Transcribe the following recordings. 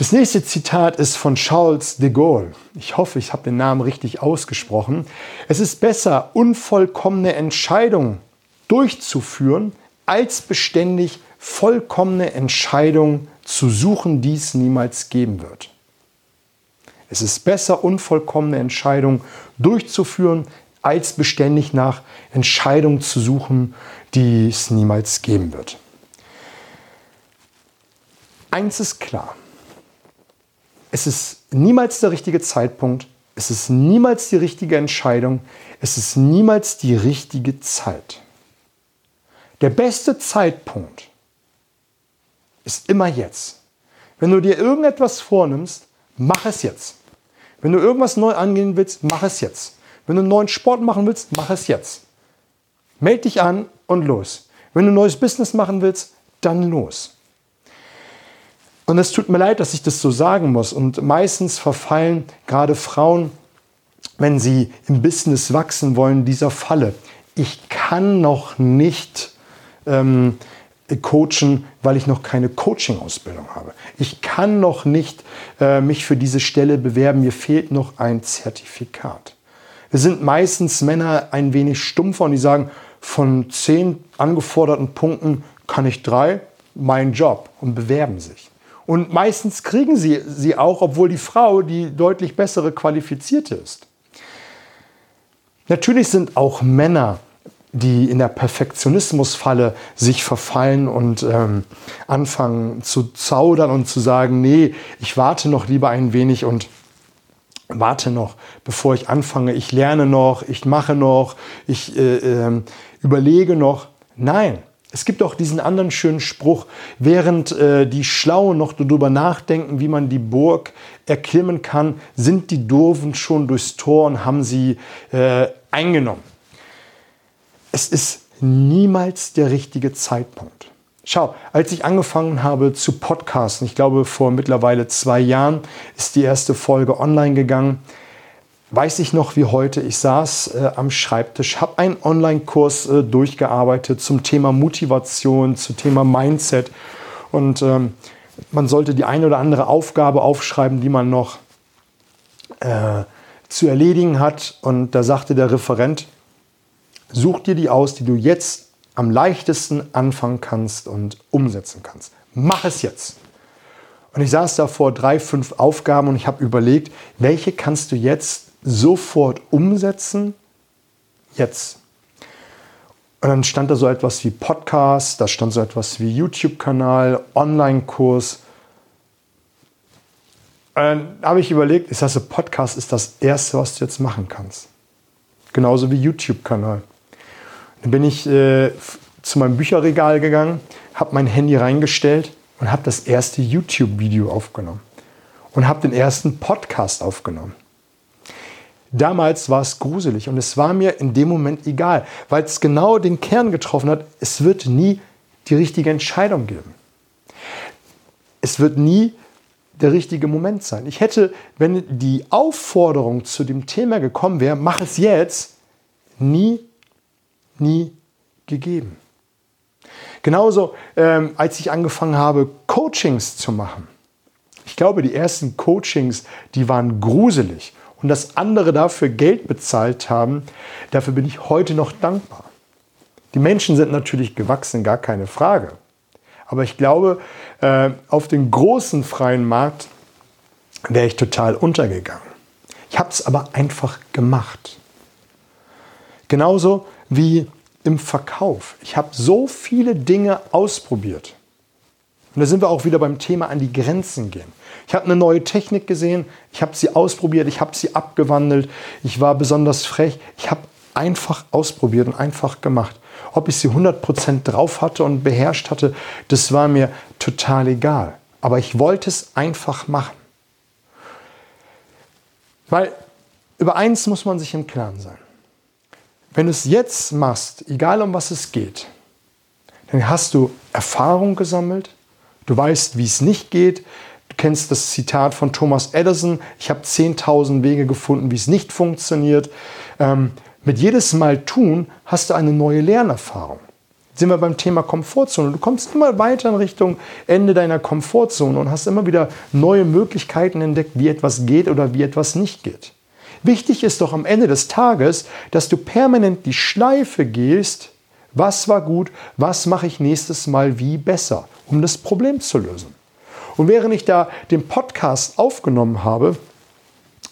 Das nächste Zitat ist von Charles de Gaulle. Ich hoffe, ich habe den Namen richtig ausgesprochen. Es ist besser, unvollkommene Entscheidungen durchzuführen, als beständig vollkommene Entscheidungen zu suchen, die es niemals geben wird. Es ist besser, unvollkommene Entscheidungen durchzuführen, als beständig nach Entscheidungen zu suchen, die es niemals geben wird. Eins ist klar. Es ist niemals der richtige Zeitpunkt, es ist niemals die richtige Entscheidung, es ist niemals die richtige Zeit. Der beste Zeitpunkt ist immer jetzt. Wenn du dir irgendetwas vornimmst, mach es jetzt. Wenn du irgendwas neu angehen willst, mach es jetzt. Wenn du einen neuen Sport machen willst, mach es jetzt. Meld dich an und los. Wenn du ein neues Business machen willst, dann los. Und es tut mir leid, dass ich das so sagen muss. Und meistens verfallen gerade Frauen, wenn sie im Business wachsen wollen, dieser Falle. Ich kann noch nicht ähm, coachen, weil ich noch keine Coaching-Ausbildung habe. Ich kann noch nicht äh, mich für diese Stelle bewerben. Mir fehlt noch ein Zertifikat. Es sind meistens Männer ein wenig stumpfer und die sagen, von zehn angeforderten Punkten kann ich drei, mein Job und bewerben sich. Und meistens kriegen sie sie auch, obwohl die Frau die deutlich bessere qualifizierte ist. Natürlich sind auch Männer, die in der Perfektionismusfalle sich verfallen und ähm, anfangen zu zaudern und zu sagen, nee, ich warte noch lieber ein wenig und warte noch, bevor ich anfange, ich lerne noch, ich mache noch, ich äh, äh, überlege noch. Nein, es gibt auch diesen anderen schönen Spruch, während äh, die Schlauen noch darüber nachdenken, wie man die Burg erklimmen kann, sind die Doofen schon durchs Tor und haben sie äh, eingenommen. Es ist niemals der richtige Zeitpunkt. Schau, als ich angefangen habe zu podcasten, ich glaube vor mittlerweile zwei Jahren ist die erste Folge online gegangen, weiß ich noch wie heute, ich saß äh, am Schreibtisch, habe einen Online-Kurs äh, durchgearbeitet zum Thema Motivation, zum Thema Mindset. Und ähm, man sollte die eine oder andere Aufgabe aufschreiben, die man noch äh, zu erledigen hat. Und da sagte der Referent, such dir die aus, die du jetzt am leichtesten anfangen kannst und umsetzen kannst. Mach es jetzt. Und ich saß da vor drei, fünf Aufgaben und ich habe überlegt, welche kannst du jetzt sofort umsetzen, jetzt. Und dann stand da so etwas wie Podcast, da stand so etwas wie YouTube-Kanal, Online-Kurs. Dann habe ich überlegt, ich sage, Podcast ist das Erste, was du jetzt machen kannst. Genauso wie YouTube-Kanal. Dann bin ich äh, zu meinem Bücherregal gegangen, habe mein Handy reingestellt und habe das erste YouTube-Video aufgenommen. Und habe den ersten Podcast aufgenommen. Damals war es gruselig und es war mir in dem Moment egal, weil es genau den Kern getroffen hat. Es wird nie die richtige Entscheidung geben. Es wird nie der richtige Moment sein. Ich hätte, wenn die Aufforderung zu dem Thema gekommen wäre, mach es jetzt, nie, nie gegeben. Genauso, ähm, als ich angefangen habe, Coachings zu machen. Ich glaube, die ersten Coachings, die waren gruselig und dass andere dafür Geld bezahlt haben, dafür bin ich heute noch dankbar. Die Menschen sind natürlich gewachsen, gar keine Frage. Aber ich glaube, äh, auf dem großen freien Markt wäre ich total untergegangen. Ich habe es aber einfach gemacht. Genauso wie im Verkauf. Ich habe so viele Dinge ausprobiert. Und da sind wir auch wieder beim Thema an die Grenzen gehen. Ich habe eine neue Technik gesehen, ich habe sie ausprobiert, ich habe sie abgewandelt, ich war besonders frech, ich habe einfach ausprobiert und einfach gemacht. Ob ich sie 100% drauf hatte und beherrscht hatte, das war mir total egal. Aber ich wollte es einfach machen. Weil über eins muss man sich im Klaren sein. Wenn du es jetzt machst, egal um was es geht, dann hast du Erfahrung gesammelt, du weißt, wie es nicht geht, kennst das Zitat von Thomas Edison, ich habe 10.000 Wege gefunden, wie es nicht funktioniert. Ähm, mit jedes Mal tun hast du eine neue Lernerfahrung. sind wir beim Thema Komfortzone. Du kommst immer weiter in Richtung Ende deiner Komfortzone und hast immer wieder neue Möglichkeiten entdeckt, wie etwas geht oder wie etwas nicht geht. Wichtig ist doch am Ende des Tages, dass du permanent die Schleife gehst, was war gut, was mache ich nächstes Mal wie besser, um das Problem zu lösen. Und während ich da den Podcast aufgenommen habe,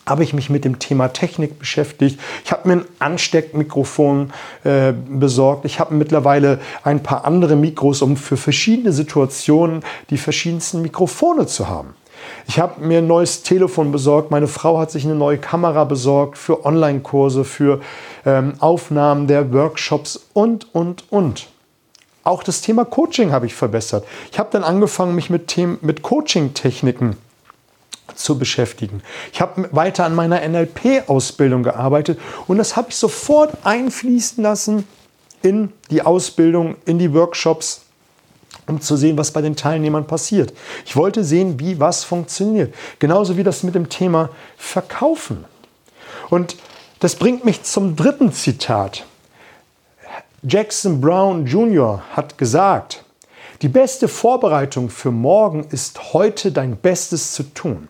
habe ich mich mit dem Thema Technik beschäftigt. Ich habe mir ein Ansteckmikrofon äh, besorgt. Ich habe mittlerweile ein paar andere Mikros, um für verschiedene Situationen die verschiedensten Mikrofone zu haben. Ich habe mir ein neues Telefon besorgt. Meine Frau hat sich eine neue Kamera besorgt für Online-Kurse, für ähm, Aufnahmen der Workshops und, und, und. Auch das Thema Coaching habe ich verbessert. Ich habe dann angefangen, mich mit, mit Coaching-Techniken zu beschäftigen. Ich habe weiter an meiner NLP-Ausbildung gearbeitet und das habe ich sofort einfließen lassen in die Ausbildung, in die Workshops, um zu sehen, was bei den Teilnehmern passiert. Ich wollte sehen, wie was funktioniert. Genauso wie das mit dem Thema Verkaufen. Und das bringt mich zum dritten Zitat. Jackson Brown Jr. hat gesagt, die beste Vorbereitung für morgen ist heute dein Bestes zu tun.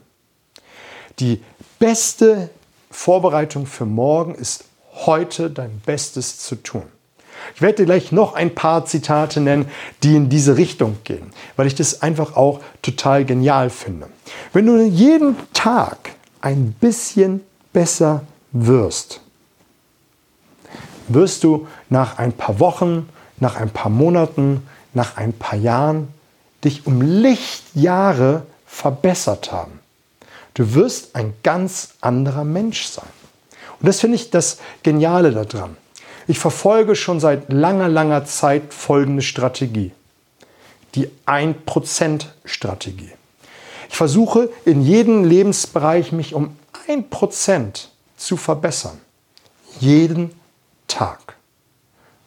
Die beste Vorbereitung für morgen ist heute dein Bestes zu tun. Ich werde dir gleich noch ein paar Zitate nennen, die in diese Richtung gehen, weil ich das einfach auch total genial finde. Wenn du jeden Tag ein bisschen besser wirst, wirst du nach ein paar Wochen, nach ein paar Monaten, nach ein paar Jahren dich um Lichtjahre verbessert haben. Du wirst ein ganz anderer Mensch sein. Und das finde ich das Geniale daran. Ich verfolge schon seit langer, langer Zeit folgende Strategie. Die 1%-Strategie. Ich versuche in jedem Lebensbereich mich um 1% zu verbessern. Jeden Tag.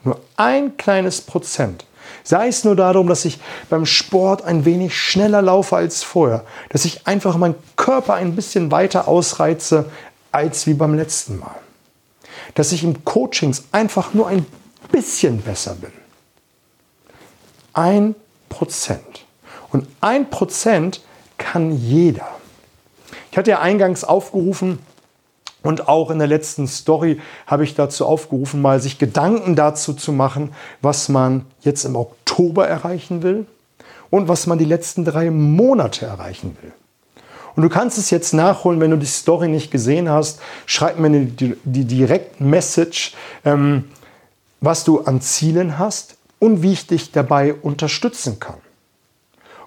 Nur ein kleines Prozent. Sei es nur darum, dass ich beim Sport ein wenig schneller laufe als vorher, dass ich einfach meinen Körper ein bisschen weiter ausreize als wie beim letzten Mal dass ich im Coachings einfach nur ein bisschen besser bin. Ein Prozent. Und ein Prozent kann jeder. Ich hatte ja eingangs aufgerufen, und auch in der letzten Story habe ich dazu aufgerufen, mal sich Gedanken dazu zu machen, was man jetzt im Oktober erreichen will und was man die letzten drei Monate erreichen will. Und du kannst es jetzt nachholen, wenn du die Story nicht gesehen hast. Schreib mir die, die Direct-Message, ähm, was du an Zielen hast und wie ich dich dabei unterstützen kann.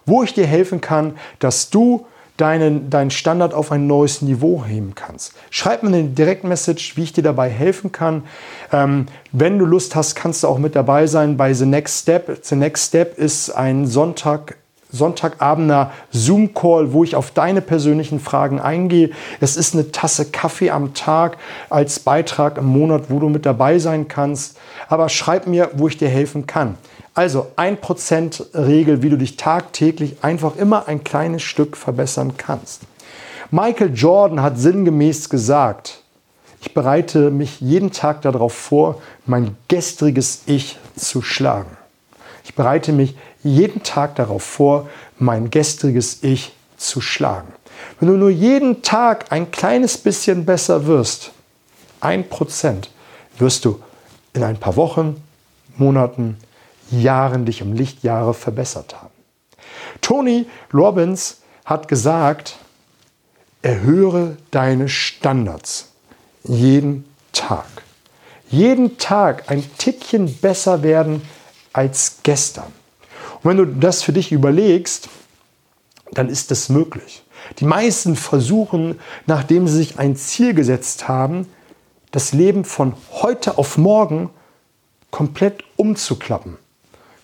Wo ich dir helfen kann, dass du deinen, deinen Standard auf ein neues Niveau heben kannst. Schreib mir eine Direktmessage, wie ich dir dabei helfen kann. Ähm, wenn du Lust hast, kannst du auch mit dabei sein bei The Next Step. The Next Step ist ein Sonntag Sonntagabender Zoom-Call, wo ich auf deine persönlichen Fragen eingehe. Es ist eine Tasse Kaffee am Tag als Beitrag im Monat, wo du mit dabei sein kannst. Aber schreib mir, wo ich dir helfen kann. Also 1% Regel, wie du dich tagtäglich einfach immer ein kleines Stück verbessern kannst. Michael Jordan hat sinngemäß gesagt, ich bereite mich jeden Tag darauf vor, mein gestriges Ich zu schlagen. Ich bereite mich jeden Tag darauf vor, mein gestriges Ich zu schlagen. Wenn du nur jeden Tag ein kleines bisschen besser wirst, ein Prozent, wirst du in ein paar Wochen, Monaten, Jahren dich um Lichtjahre verbessert haben. Tony Robbins hat gesagt, erhöre deine Standards jeden Tag. Jeden Tag ein Tickchen besser werden als gestern. Und wenn du das für dich überlegst, dann ist das möglich. Die meisten versuchen, nachdem sie sich ein Ziel gesetzt haben, das Leben von heute auf morgen komplett umzuklappen,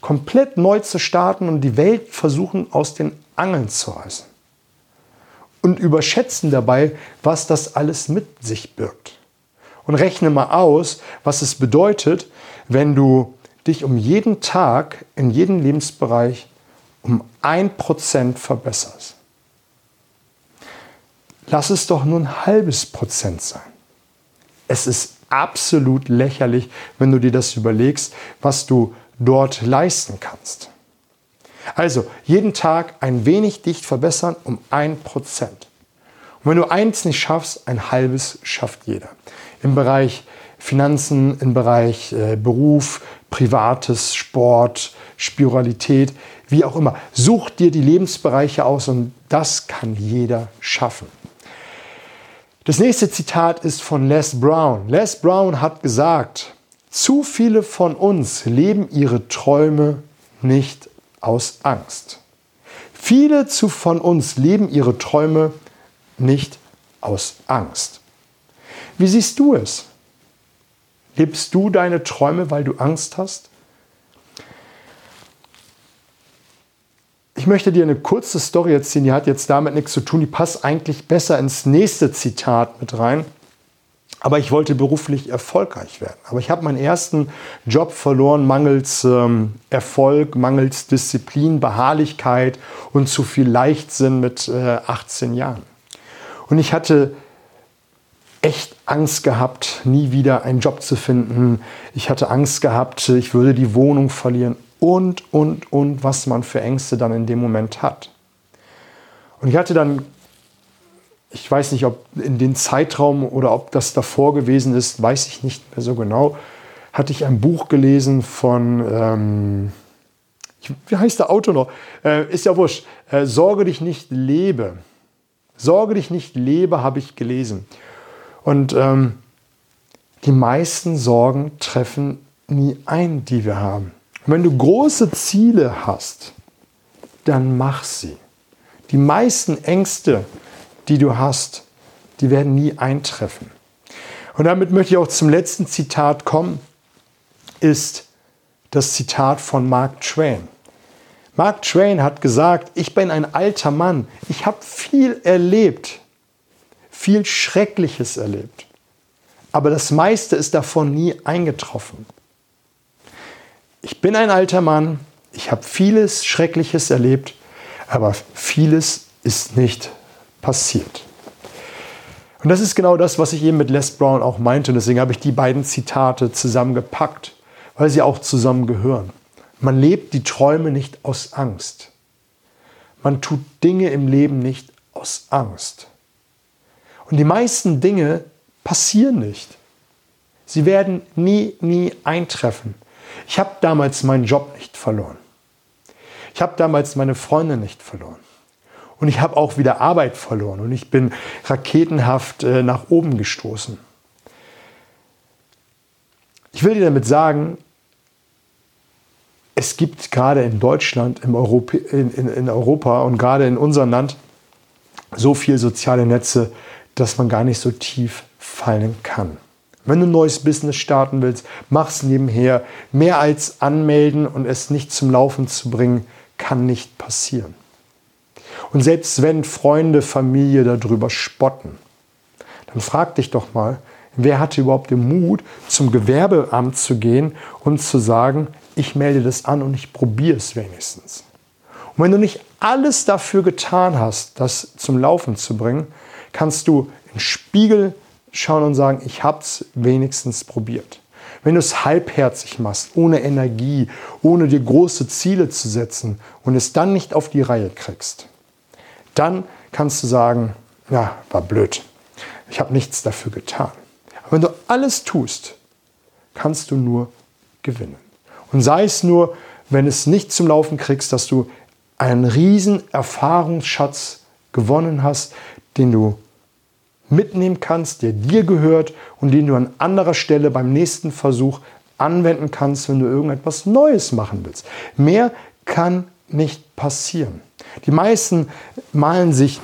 komplett neu zu starten und die Welt versuchen aus den Angeln zu reißen. Und überschätzen dabei, was das alles mit sich birgt. Und rechne mal aus, was es bedeutet, wenn du dich um jeden Tag in jedem Lebensbereich um ein Prozent verbesserst. Lass es doch nur ein halbes Prozent sein. Es ist absolut lächerlich, wenn du dir das überlegst, was du dort leisten kannst. Also jeden Tag ein wenig dich verbessern um ein Prozent. Und wenn du eins nicht schaffst, ein halbes schafft jeder. Im Bereich Finanzen, im Bereich äh, Beruf, Privates, Sport, Spiritualität, wie auch immer. Such dir die Lebensbereiche aus und das kann jeder schaffen. Das nächste Zitat ist von Les Brown. Les Brown hat gesagt, zu viele von uns leben ihre Träume nicht aus Angst. Viele zu von uns leben ihre Träume nicht aus Angst. Wie siehst du es? Lebst du deine Träume, weil du Angst hast? Ich möchte dir eine kurze Story erzählen, die hat jetzt damit nichts zu tun, die passt eigentlich besser ins nächste Zitat mit rein. Aber ich wollte beruflich erfolgreich werden. Aber ich habe meinen ersten Job verloren, mangels ähm, Erfolg, mangels Disziplin, Beharrlichkeit und zu viel Leichtsinn mit äh, 18 Jahren. Und ich hatte echt Angst gehabt, nie wieder einen Job zu finden. Ich hatte Angst gehabt, ich würde die Wohnung verlieren und, und, und, was man für Ängste dann in dem Moment hat. Und ich hatte dann ich weiß nicht, ob in den Zeitraum oder ob das davor gewesen ist, weiß ich nicht mehr so genau, hatte ich ein Buch gelesen von, ähm, wie heißt der Autor noch? Äh, ist ja wurscht. Äh, Sorge dich nicht, lebe. Sorge dich nicht, lebe, habe ich gelesen. Und ähm, die meisten Sorgen treffen nie ein, die wir haben. Und wenn du große Ziele hast, dann mach sie. Die meisten Ängste, die du hast, die werden nie eintreffen. Und damit möchte ich auch zum letzten Zitat kommen, ist das Zitat von Mark Twain. Mark Twain hat gesagt, ich bin ein alter Mann, ich habe viel erlebt, viel Schreckliches erlebt, aber das meiste ist davon nie eingetroffen. Ich bin ein alter Mann, ich habe vieles Schreckliches erlebt, aber vieles ist nicht passiert. Und das ist genau das, was ich eben mit Les Brown auch meinte. Und deswegen habe ich die beiden Zitate zusammengepackt, weil sie auch zusammengehören. Man lebt die Träume nicht aus Angst. Man tut Dinge im Leben nicht aus Angst. Und die meisten Dinge passieren nicht. Sie werden nie, nie eintreffen. Ich habe damals meinen Job nicht verloren. Ich habe damals meine Freunde nicht verloren. Und ich habe auch wieder Arbeit verloren und ich bin raketenhaft äh, nach oben gestoßen. Ich will dir damit sagen, es gibt gerade in Deutschland, im Europa, in, in, in Europa und gerade in unserem Land so viele soziale Netze, dass man gar nicht so tief fallen kann. Wenn du ein neues Business starten willst, mach es nebenher. Mehr als anmelden und es nicht zum Laufen zu bringen, kann nicht passieren. Und selbst wenn Freunde, Familie darüber spotten, dann frag dich doch mal, wer hatte überhaupt den Mut, zum Gewerbeamt zu gehen und zu sagen, ich melde das an und ich probiere es wenigstens. Und wenn du nicht alles dafür getan hast, das zum Laufen zu bringen, kannst du in den Spiegel schauen und sagen, ich habe es wenigstens probiert. Wenn du es halbherzig machst, ohne Energie, ohne dir große Ziele zu setzen und es dann nicht auf die Reihe kriegst, dann kannst du sagen, ja, war blöd. Ich habe nichts dafür getan. Aber wenn du alles tust, kannst du nur gewinnen. Und sei es nur, wenn es nicht zum Laufen kriegst, dass du einen riesen Erfahrungsschatz gewonnen hast, den du mitnehmen kannst, der dir gehört und den du an anderer Stelle beim nächsten Versuch anwenden kannst, wenn du irgendetwas Neues machen willst. Mehr kann nicht passieren. Die meisten malen sich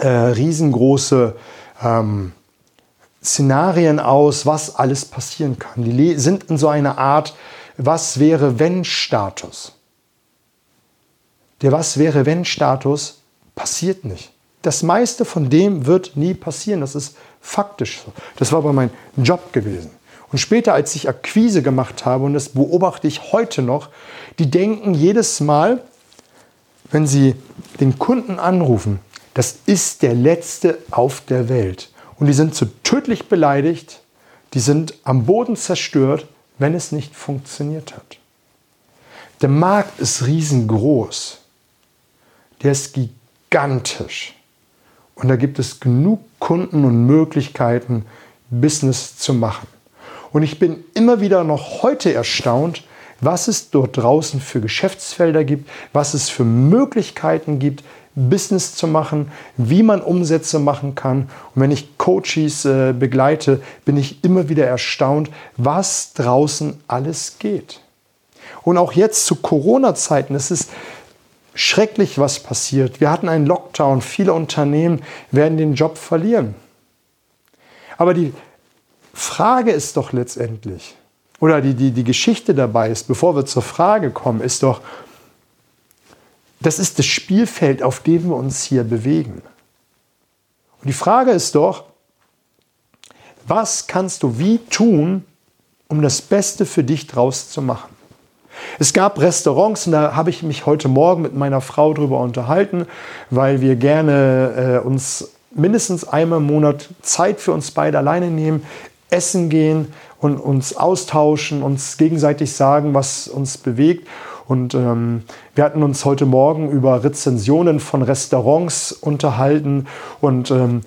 äh, riesengroße ähm, Szenarien aus, was alles passieren kann. Die sind in so einer Art Was wäre wenn Status. Der Was wäre wenn Status passiert nicht. Das meiste von dem wird nie passieren. Das ist faktisch so. Das war aber mein Job gewesen. Und später, als ich Akquise gemacht habe, und das beobachte ich heute noch, die denken jedes Mal, wenn Sie den Kunden anrufen, das ist der letzte auf der Welt. Und die sind so tödlich beleidigt, die sind am Boden zerstört, wenn es nicht funktioniert hat. Der Markt ist riesengroß. Der ist gigantisch. Und da gibt es genug Kunden und Möglichkeiten, Business zu machen. Und ich bin immer wieder noch heute erstaunt, was es dort draußen für Geschäftsfelder gibt, was es für Möglichkeiten gibt, Business zu machen, wie man Umsätze machen kann. Und wenn ich Coaches äh, begleite, bin ich immer wieder erstaunt, was draußen alles geht. Und auch jetzt zu Corona-Zeiten, es ist schrecklich, was passiert. Wir hatten einen Lockdown, viele Unternehmen werden den Job verlieren. Aber die Frage ist doch letztendlich, oder die, die, die Geschichte dabei ist, bevor wir zur Frage kommen, ist doch, das ist das Spielfeld, auf dem wir uns hier bewegen. Und die Frage ist doch, was kannst du wie tun, um das Beste für dich draus zu machen? Es gab Restaurants und da habe ich mich heute Morgen mit meiner Frau darüber unterhalten, weil wir gerne äh, uns mindestens einmal im Monat Zeit für uns beide alleine nehmen, essen gehen und uns austauschen, uns gegenseitig sagen, was uns bewegt. Und ähm, wir hatten uns heute Morgen über Rezensionen von Restaurants unterhalten und ähm,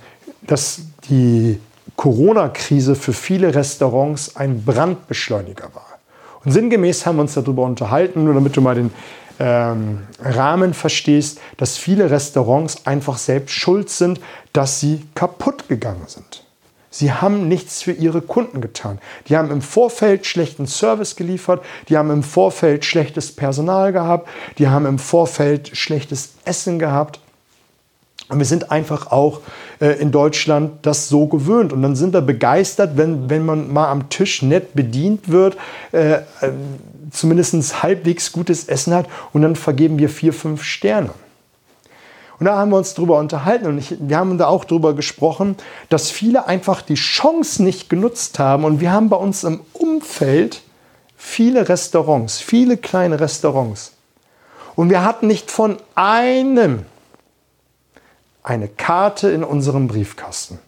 dass die Corona-Krise für viele Restaurants ein Brandbeschleuniger war. Und sinngemäß haben wir uns darüber unterhalten, nur damit du mal den ähm, Rahmen verstehst, dass viele Restaurants einfach selbst schuld sind, dass sie kaputt gegangen sind. Sie haben nichts für ihre Kunden getan. Die haben im Vorfeld schlechten Service geliefert, die haben im Vorfeld schlechtes Personal gehabt, die haben im Vorfeld schlechtes Essen gehabt. Und wir sind einfach auch äh, in Deutschland das so gewöhnt. Und dann sind wir begeistert, wenn, wenn man mal am Tisch nett bedient wird, äh, äh, zumindest halbwegs gutes Essen hat und dann vergeben wir vier, fünf Sterne. Und da haben wir uns darüber unterhalten und ich, wir haben da auch darüber gesprochen, dass viele einfach die Chance nicht genutzt haben. Und wir haben bei uns im Umfeld viele Restaurants, viele kleine Restaurants. Und wir hatten nicht von einem eine Karte in unserem Briefkasten.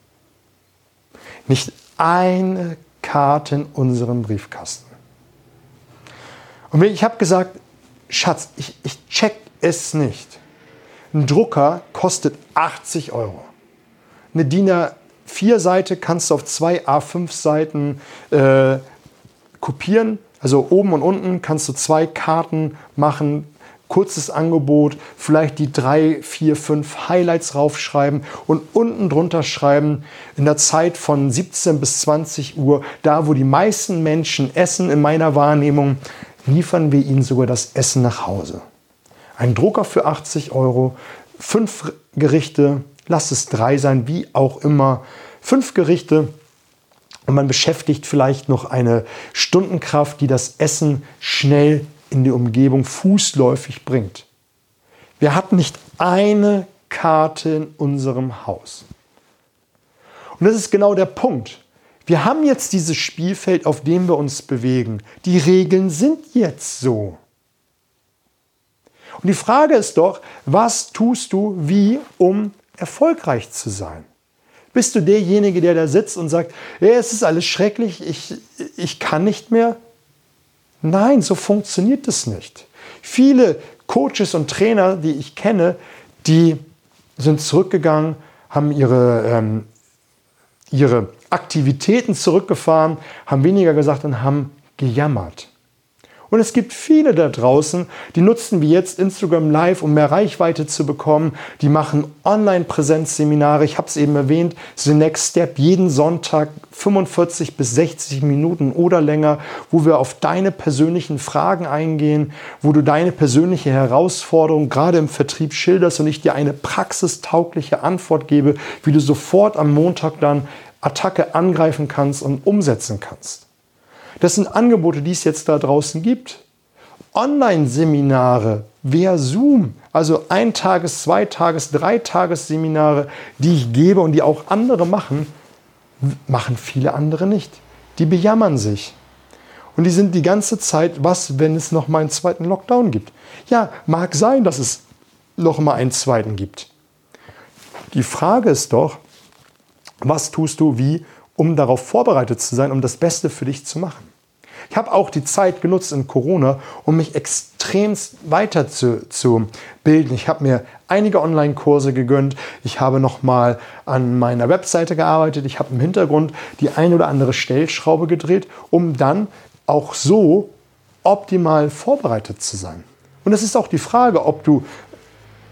Nicht eine Karte in unserem Briefkasten. Und ich habe gesagt, Schatz, ich, ich check es nicht. Ein Drucker kostet 80 Euro. Eine DIN A4-Seite kannst du auf zwei A5-Seiten äh, kopieren. Also oben und unten kannst du zwei Karten machen, kurzes Angebot, vielleicht die drei, vier, fünf Highlights raufschreiben und unten drunter schreiben, in der Zeit von 17 bis 20 Uhr, da wo die meisten Menschen essen, in meiner Wahrnehmung, liefern wir ihnen sogar das Essen nach Hause. Ein Drucker für 80 Euro, fünf Gerichte, lass es drei sein, wie auch immer. Fünf Gerichte und man beschäftigt vielleicht noch eine Stundenkraft, die das Essen schnell in die Umgebung fußläufig bringt. Wir hatten nicht eine Karte in unserem Haus. Und das ist genau der Punkt. Wir haben jetzt dieses Spielfeld, auf dem wir uns bewegen. Die Regeln sind jetzt so. Und die Frage ist doch, was tust du wie, um erfolgreich zu sein? Bist du derjenige, der da sitzt und sagt, ja, es ist alles schrecklich, ich, ich kann nicht mehr? Nein, so funktioniert es nicht. Viele Coaches und Trainer, die ich kenne, die sind zurückgegangen, haben ihre, ähm, ihre Aktivitäten zurückgefahren, haben weniger gesagt und haben gejammert. Und es gibt viele da draußen, die nutzen wie jetzt Instagram Live, um mehr Reichweite zu bekommen. Die machen Online-Präsenzseminare. Ich habe es eben erwähnt, The Next Step, jeden Sonntag 45 bis 60 Minuten oder länger, wo wir auf deine persönlichen Fragen eingehen, wo du deine persönliche Herausforderung gerade im Vertrieb schilderst und ich dir eine praxistaugliche Antwort gebe, wie du sofort am Montag dann Attacke angreifen kannst und umsetzen kannst. Das sind Angebote, die es jetzt da draußen gibt. Online-Seminare via Zoom, also ein Tages-, zwei Tages-, drei Tages-Seminare, die ich gebe und die auch andere machen, machen viele andere nicht. Die bejammern sich. Und die sind die ganze Zeit, was, wenn es noch mal einen zweiten Lockdown gibt? Ja, mag sein, dass es noch mal einen zweiten gibt. Die Frage ist doch, was tust du wie, um darauf vorbereitet zu sein, um das Beste für dich zu machen? Ich habe auch die Zeit genutzt in Corona, um mich extremst weiter zu, zu bilden. Ich habe mir einige Online-Kurse gegönnt. Ich habe nochmal an meiner Webseite gearbeitet. Ich habe im Hintergrund die ein oder andere Stellschraube gedreht, um dann auch so optimal vorbereitet zu sein. Und es ist auch die Frage, ob du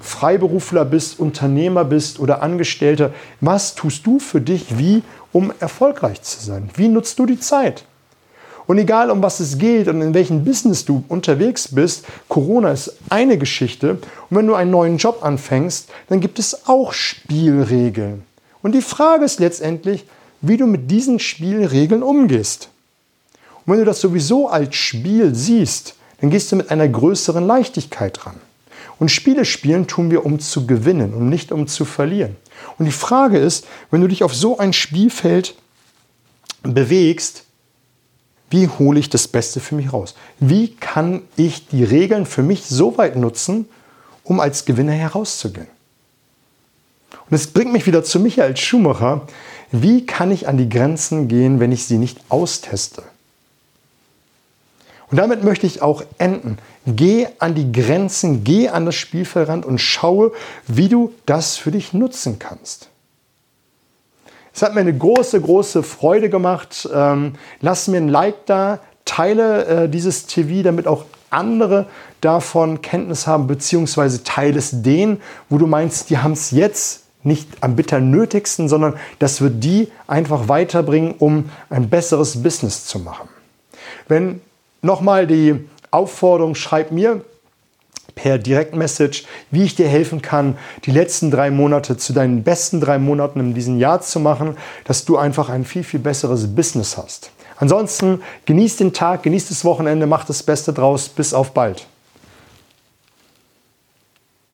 Freiberufler bist, Unternehmer bist oder Angestellter. Was tust du für dich wie, um erfolgreich zu sein? Wie nutzt du die Zeit? Und egal um was es geht und in welchem Business du unterwegs bist, Corona ist eine Geschichte. Und wenn du einen neuen Job anfängst, dann gibt es auch Spielregeln. Und die Frage ist letztendlich, wie du mit diesen Spielregeln umgehst. Und wenn du das sowieso als Spiel siehst, dann gehst du mit einer größeren Leichtigkeit ran. Und Spiele spielen tun wir, um zu gewinnen und nicht um zu verlieren. Und die Frage ist, wenn du dich auf so ein Spielfeld bewegst, wie hole ich das Beste für mich raus? Wie kann ich die Regeln für mich so weit nutzen, um als Gewinner herauszugehen? Und es bringt mich wieder zu Michael Schumacher. Wie kann ich an die Grenzen gehen, wenn ich sie nicht austeste? Und damit möchte ich auch enden. Geh an die Grenzen, geh an das Spielfeldrand und schaue, wie du das für dich nutzen kannst. Es hat mir eine große, große Freude gemacht. Ähm, lass mir ein Like da, teile äh, dieses TV, damit auch andere davon Kenntnis haben, beziehungsweise teile es denen, wo du meinst, die haben es jetzt nicht am bitter nötigsten, sondern das wird die einfach weiterbringen, um ein besseres Business zu machen. Wenn nochmal die Aufforderung, schreib mir per Direktmessage, wie ich dir helfen kann, die letzten drei Monate zu deinen besten drei Monaten in diesem Jahr zu machen, dass du einfach ein viel, viel besseres Business hast. Ansonsten genießt den Tag, genießt das Wochenende, macht das Beste draus. Bis auf bald.